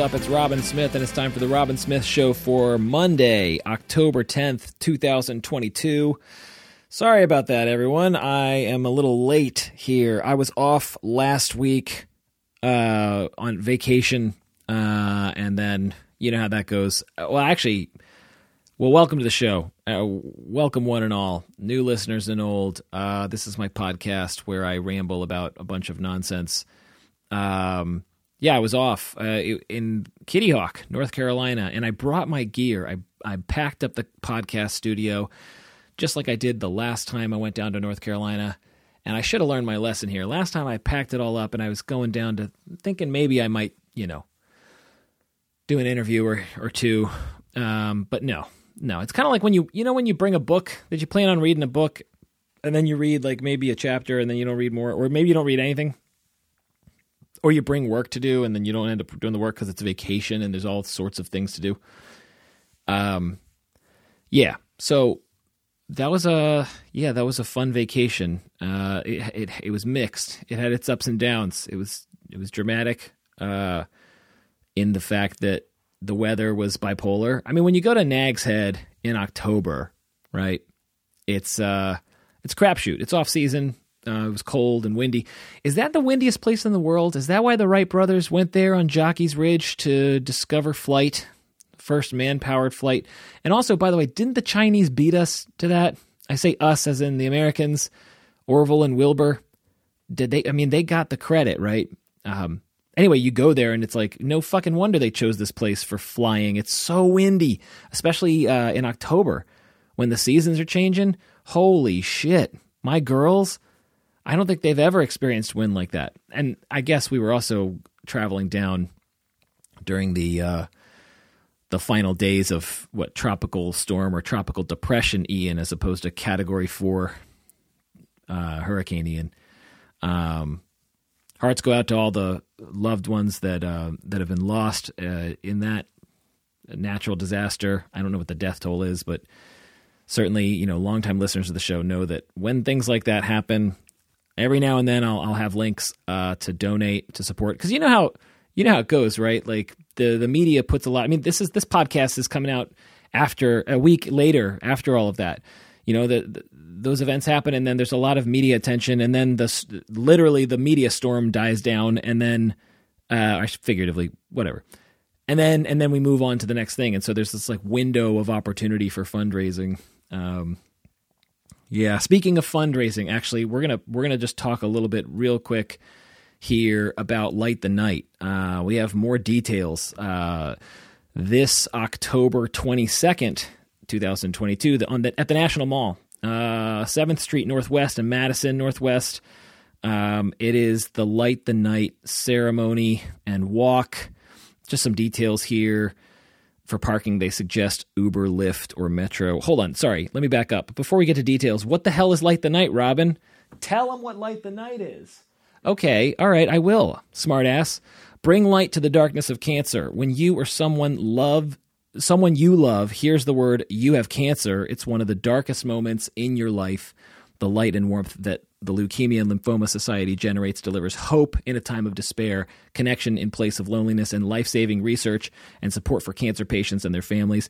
Up? It's Robin Smith, and it's time for the Robin Smith Show for Monday, October 10th, 2022. Sorry about that, everyone. I am a little late here. I was off last week uh, on vacation, uh, and then you know how that goes. Well, actually, well, welcome to the show. Uh, welcome, one and all, new listeners and old. Uh, this is my podcast where I ramble about a bunch of nonsense. Um, yeah, I was off uh, in Kitty Hawk, North Carolina, and I brought my gear. I I packed up the podcast studio, just like I did the last time I went down to North Carolina. And I should have learned my lesson here. Last time I packed it all up, and I was going down to thinking maybe I might, you know, do an interview or or two. Um, but no, no. It's kind of like when you you know when you bring a book that you plan on reading a book, and then you read like maybe a chapter, and then you don't read more, or maybe you don't read anything or you bring work to do and then you don't end up doing the work because it's a vacation and there's all sorts of things to do. Um, yeah. So that was a yeah that was a fun vacation. Uh, it, it it was mixed. It had its ups and downs. It was it was dramatic. Uh, in the fact that the weather was bipolar. I mean, when you go to Nag's Head in October, right? It's uh, it's crapshoot. It's off season. Uh, it was cold and windy. Is that the windiest place in the world? Is that why the Wright brothers went there on Jockey's Ridge to discover flight, first man-powered flight? And also, by the way, didn't the Chinese beat us to that? I say us as in the Americans, Orville and Wilbur. Did they? I mean, they got the credit, right? Um, anyway, you go there and it's like no fucking wonder they chose this place for flying. It's so windy, especially uh, in October when the seasons are changing. Holy shit, my girls I don't think they've ever experienced wind like that. And I guess we were also traveling down during the uh, the final days of what tropical storm or tropical depression Ian, as opposed to Category Four uh, Hurricane Ian. Um, hearts go out to all the loved ones that uh, that have been lost uh, in that natural disaster. I don't know what the death toll is, but certainly, you know, longtime listeners of the show know that when things like that happen, every now and then I'll, I'll have links uh, to donate to support because you know how you know how it goes, right? Like the the media puts a lot. I mean, this is this podcast is coming out after a week later after all of that. You know that those events happen, and then there's a lot of media attention, and then the literally the media storm dies down, and then uh, figuratively, whatever. And then and then we move on to the next thing, and so there's this like window of opportunity for fundraising. Um, yeah. Speaking of fundraising, actually, we're gonna we're gonna just talk a little bit real quick here about Light the Night. Uh, we have more details. Uh, this October twenty second, two thousand twenty two, on the, at the National Mall, Seventh Street Northwest and Madison Northwest. Um, it is the Light the Night ceremony and walk. Just some details here. For parking, they suggest Uber, Lyft, or Metro. Hold on, sorry, let me back up. Before we get to details, what the hell is Light the Night, Robin? Tell them what Light the Night is. Okay, all right, I will, smartass. Bring light to the darkness of cancer. When you or someone love someone you love hears the word you have cancer, it's one of the darkest moments in your life. The light and warmth that the Leukemia and Lymphoma Society generates delivers hope in a time of despair, connection in place of loneliness, and life saving research and support for cancer patients and their families.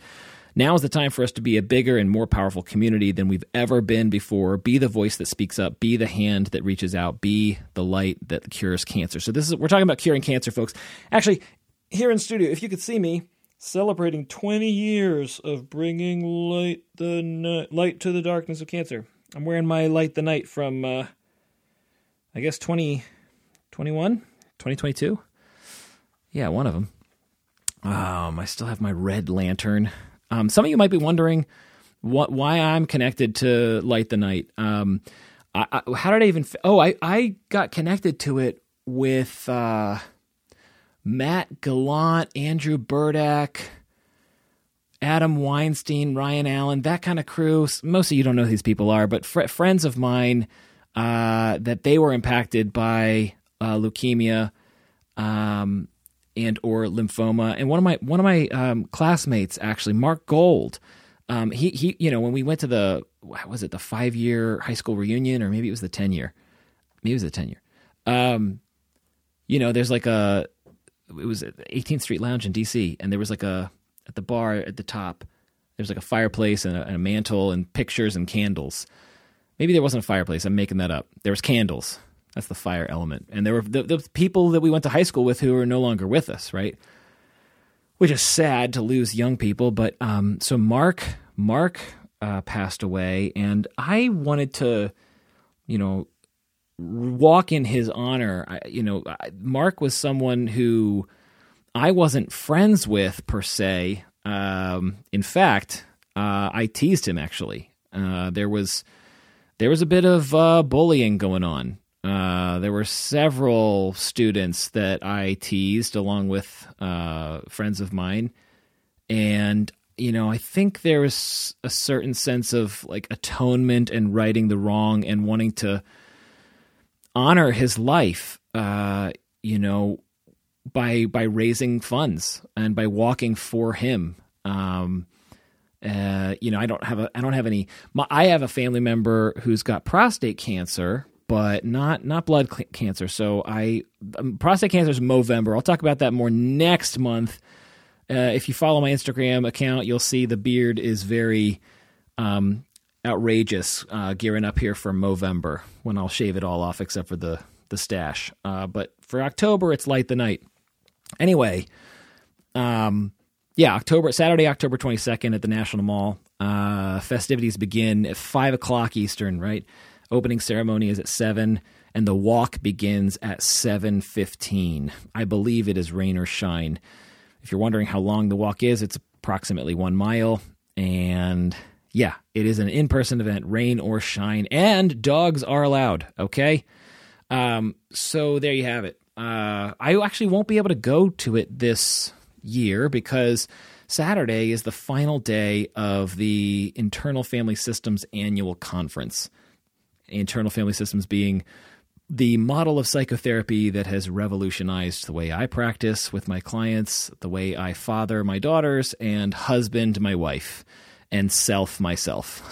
Now is the time for us to be a bigger and more powerful community than we've ever been before. Be the voice that speaks up, be the hand that reaches out, be the light that cures cancer. So this is we're talking about curing cancer, folks. Actually, here in studio, if you could see me celebrating 20 years of bringing light the light to the darkness of cancer. I'm wearing my light the night from uh, I guess 2021, 2022. Yeah, one of them. Um, I still have my red lantern. Um, some of you might be wondering what why I'm connected to Light the Night. Um, I, I, how did I even? Oh, I I got connected to it with uh, Matt Gallant, Andrew Burdack, Adam Weinstein, Ryan Allen, that kind of crew. Most of you don't know who these people are, but fr- friends of mine uh, that they were impacted by uh, leukemia. Um, and or lymphoma. And one of my one of my um, classmates, actually, Mark Gold, um, he he, you know, when we went to the what was it the five year high school reunion, or maybe it was the ten year, maybe it was the ten year. Um, you know, there's like a it was 18th Street Lounge in DC, and there was like a at the bar at the top. There's like a fireplace and a, and a mantle and pictures and candles. Maybe there wasn't a fireplace. I'm making that up. There was candles. That's the fire element. And there were the, the people that we went to high school with who are no longer with us, right? Which is sad to lose young people. But um, so Mark, Mark uh, passed away, and I wanted to, you know, walk in his honor. I, you know, Mark was someone who I wasn't friends with per se. Um, in fact, uh, I teased him actually. Uh, there was there was a bit of uh, bullying going on. Uh, there were several students that I teased along with uh, friends of mine, and you know, I think there was a certain sense of like atonement and righting the wrong and wanting to honor his life. Uh, you know, by by raising funds and by walking for him. Um, uh, you know, I don't have a I don't have any. My, I have a family member who's got prostate cancer, but not not blood cancer. So I um, prostate cancer is Movember. I'll talk about that more next month. Uh, if you follow my Instagram account, you'll see the beard is very um, outrageous, uh, gearing up here for Movember when I'll shave it all off except for the the stash. Uh, but for October, it's light the night. Anyway, um, yeah, October Saturday, October twenty second at the National Mall. Uh, festivities begin at five o'clock Eastern. Right, opening ceremony is at seven, and the walk begins at seven fifteen. I believe it is rain or shine. If you're wondering how long the walk is, it's approximately one mile, and yeah, it is an in person event, rain or shine, and dogs are allowed. Okay. Um, so there you have it. Uh, I actually won't be able to go to it this year because Saturday is the final day of the Internal Family Systems annual conference. Internal Family Systems being the model of psychotherapy that has revolutionized the way I practice with my clients, the way I father my daughters, and husband my wife and self myself.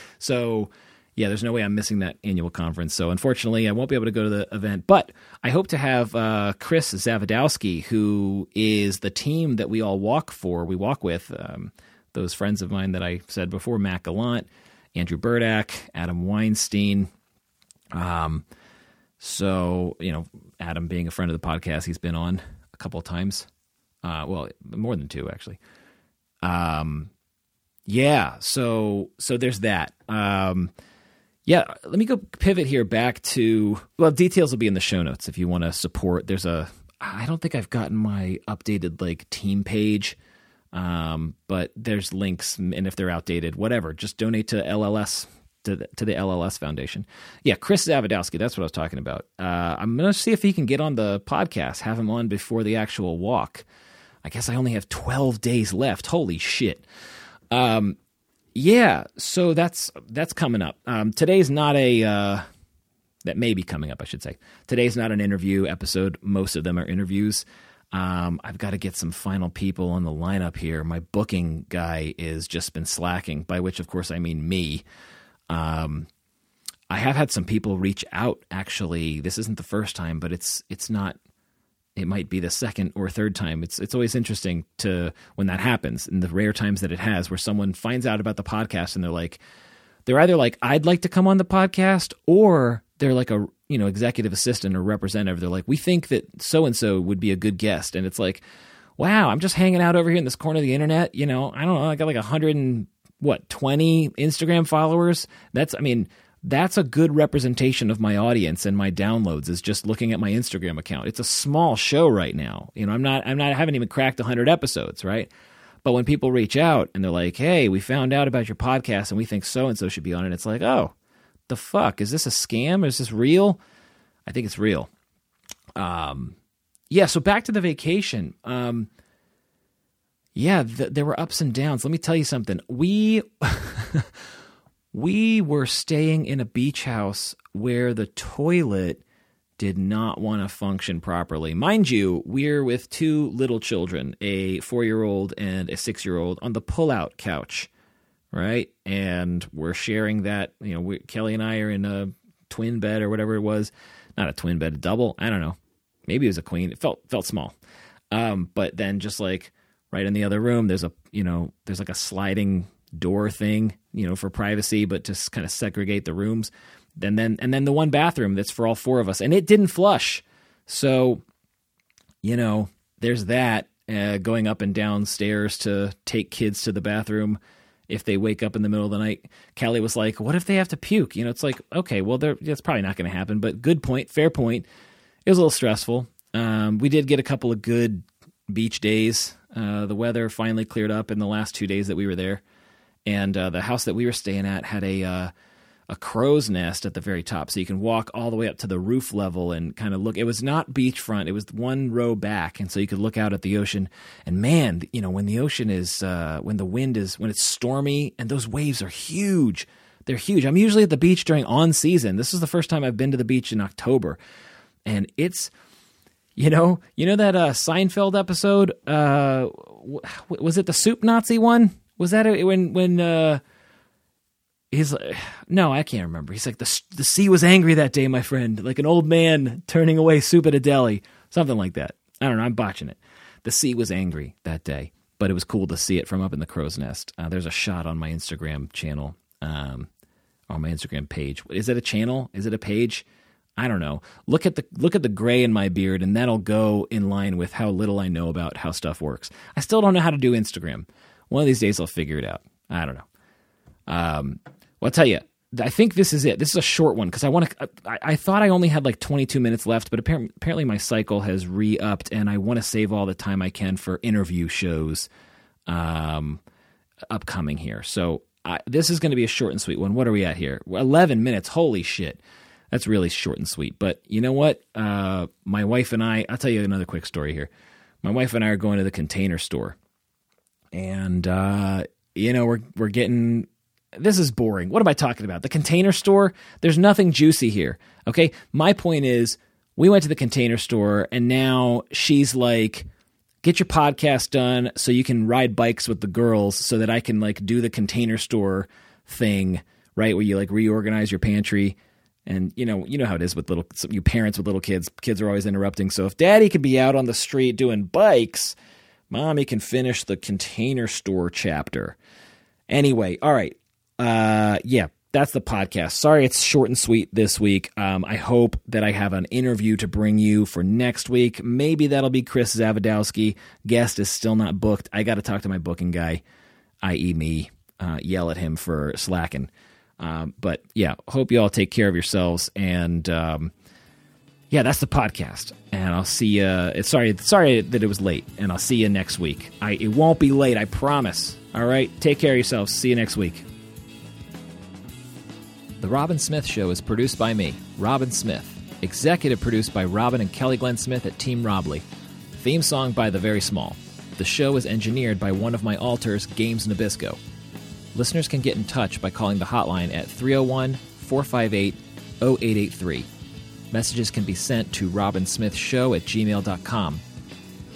so, yeah, there's no way I'm missing that annual conference. So, unfortunately, I won't be able to go to the event. But I hope to have uh, Chris Zavadowski, who is the team that we all walk for, we walk with. Um, those friends of mine that I said before, Matt Gallant, Andrew Burdak, Adam Weinstein. Um, so, you know, Adam being a friend of the podcast, he's been on a couple of times. Uh, well, more than two, actually. Um, yeah, so so there's that. Um, yeah, let me go pivot here back to well, details will be in the show notes if you want to support. There's a I don't think I've gotten my updated like team page, um, but there's links, and if they're outdated, whatever, just donate to LLS to the, to the LLS Foundation. Yeah, Chris Zavadowski, that's what I was talking about. Uh, I'm gonna see if he can get on the podcast, have him on before the actual walk. I guess I only have 12 days left. Holy shit. Um, yeah, so that's that's coming up. Um, today's not a uh, that may be coming up. I should say today's not an interview episode. Most of them are interviews. Um, I've got to get some final people on the lineup here. My booking guy is just been slacking, by which, of course, I mean me. Um, I have had some people reach out. Actually, this isn't the first time, but it's it's not it might be the second or third time. It's it's always interesting to when that happens, and the rare times that it has, where someone finds out about the podcast and they're like, they're either like, I'd like to come on the podcast, or they're like a you know executive assistant or representative. They're like, we think that so and so would be a good guest, and it's like, wow, I'm just hanging out over here in this corner of the internet. You know, I don't know, I got like a hundred and what twenty Instagram followers. That's I mean that's a good representation of my audience and my downloads is just looking at my Instagram account. It's a small show right now. You know, I'm not I'm not I haven't even cracked 100 episodes, right? But when people reach out and they're like, "Hey, we found out about your podcast and we think so and so should be on it." It's like, "Oh, the fuck? Is this a scam? Is this real?" I think it's real. Um yeah, so back to the vacation. Um yeah, th- there were ups and downs. Let me tell you something. We we were staying in a beach house where the toilet did not want to function properly. Mind you, we're with two little children, a four year old and a six year old, on the pull out couch, right? And we're sharing that. You know, we, Kelly and I are in a twin bed or whatever it was. Not a twin bed, a double. I don't know. maybe it was a queen. It felt felt small. Um, but then just like right in the other room, there's a you know there's like a sliding door thing, you know, for privacy, but just kind of segregate the rooms. And then and then the one bathroom that's for all four of us, and it didn't flush. So, you know, there's that uh, going up and down stairs to take kids to the bathroom if they wake up in the middle of the night. Callie was like, "What if they have to puke?" You know, it's like, okay, well, that's probably not going to happen. But good point, fair point. It was a little stressful. Um, we did get a couple of good beach days. Uh, the weather finally cleared up in the last two days that we were there, and uh, the house that we were staying at had a uh, a crow's nest at the very top, so you can walk all the way up to the roof level and kind of look. It was not beachfront; it was one row back, and so you could look out at the ocean. And man, you know when the ocean is uh, when the wind is when it's stormy and those waves are huge. They're huge. I'm usually at the beach during on season. This is the first time I've been to the beach in October, and it's you know you know that uh, Seinfeld episode. Uh, was it the soup Nazi one? Was that when when uh, he's like, no, I can't remember. He's like, the, the sea was angry that day, my friend, like an old man turning away soup at a deli, something like that. I don't know. I'm botching it. The sea was angry that day, but it was cool to see it from up in the crow's nest. Uh, there's a shot on my Instagram channel, um, on my Instagram page. Is it a channel? Is it a page? I don't know. Look at the look at the gray in my beard, and that'll go in line with how little I know about how stuff works. I still don't know how to do Instagram. One of these days, I'll figure it out. I don't know. Um, well, I'll tell you, I think this is it. This is a short one because I want to. I, I, thought I only had like 22 minutes left, but apparently, apparently my cycle has re upped, and I want to save all the time I can for interview shows um, upcoming here. So I, this is going to be a short and sweet one. What are we at here? 11 minutes. Holy shit. That's really short and sweet. But you know what? Uh, my wife and I, I'll tell you another quick story here. My wife and I are going to the container store. And, uh, you know, we're, we're getting this is boring. What am I talking about? The container store? There's nothing juicy here. Okay. My point is, we went to the container store and now she's like, get your podcast done so you can ride bikes with the girls so that I can like do the container store thing, right? Where you like reorganize your pantry. And you know, you know how it is with little you parents with little kids. Kids are always interrupting. So if daddy could be out on the street doing bikes, mommy can finish the container store chapter. Anyway, all right uh, yeah, that's the podcast. Sorry, it's short and sweet this week. Um, I hope that I have an interview to bring you for next week. Maybe that'll be Chris Zavadowski. Guest is still not booked. I got to talk to my booking guy, i.e., me. Uh, yell at him for slacking. Um, but yeah, hope you all take care of yourselves. And um, yeah, that's the podcast. And I'll see you. Sorry, sorry that it was late. And I'll see you next week. I it won't be late. I promise. All right. Take care of yourselves. See you next week. The Robin Smith Show is produced by me, Robin Smith. Executive produced by Robin and Kelly Glenn Smith at Team Robley. Theme song by The Very Small. The show is engineered by one of my alters, Games Nabisco. Listeners can get in touch by calling the hotline at 301 458 0883. Messages can be sent to robinsmithshow at gmail.com.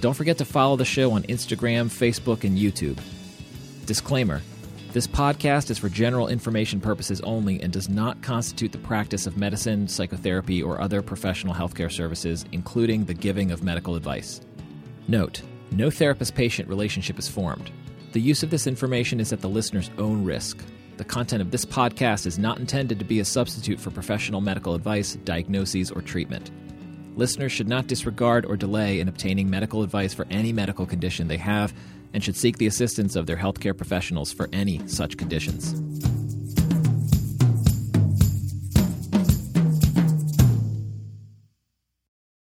Don't forget to follow the show on Instagram, Facebook, and YouTube. Disclaimer this podcast is for general information purposes only and does not constitute the practice of medicine, psychotherapy, or other professional healthcare services, including the giving of medical advice. Note no therapist patient relationship is formed. The use of this information is at the listener's own risk. The content of this podcast is not intended to be a substitute for professional medical advice, diagnoses, or treatment. Listeners should not disregard or delay in obtaining medical advice for any medical condition they have and should seek the assistance of their healthcare professionals for any such conditions.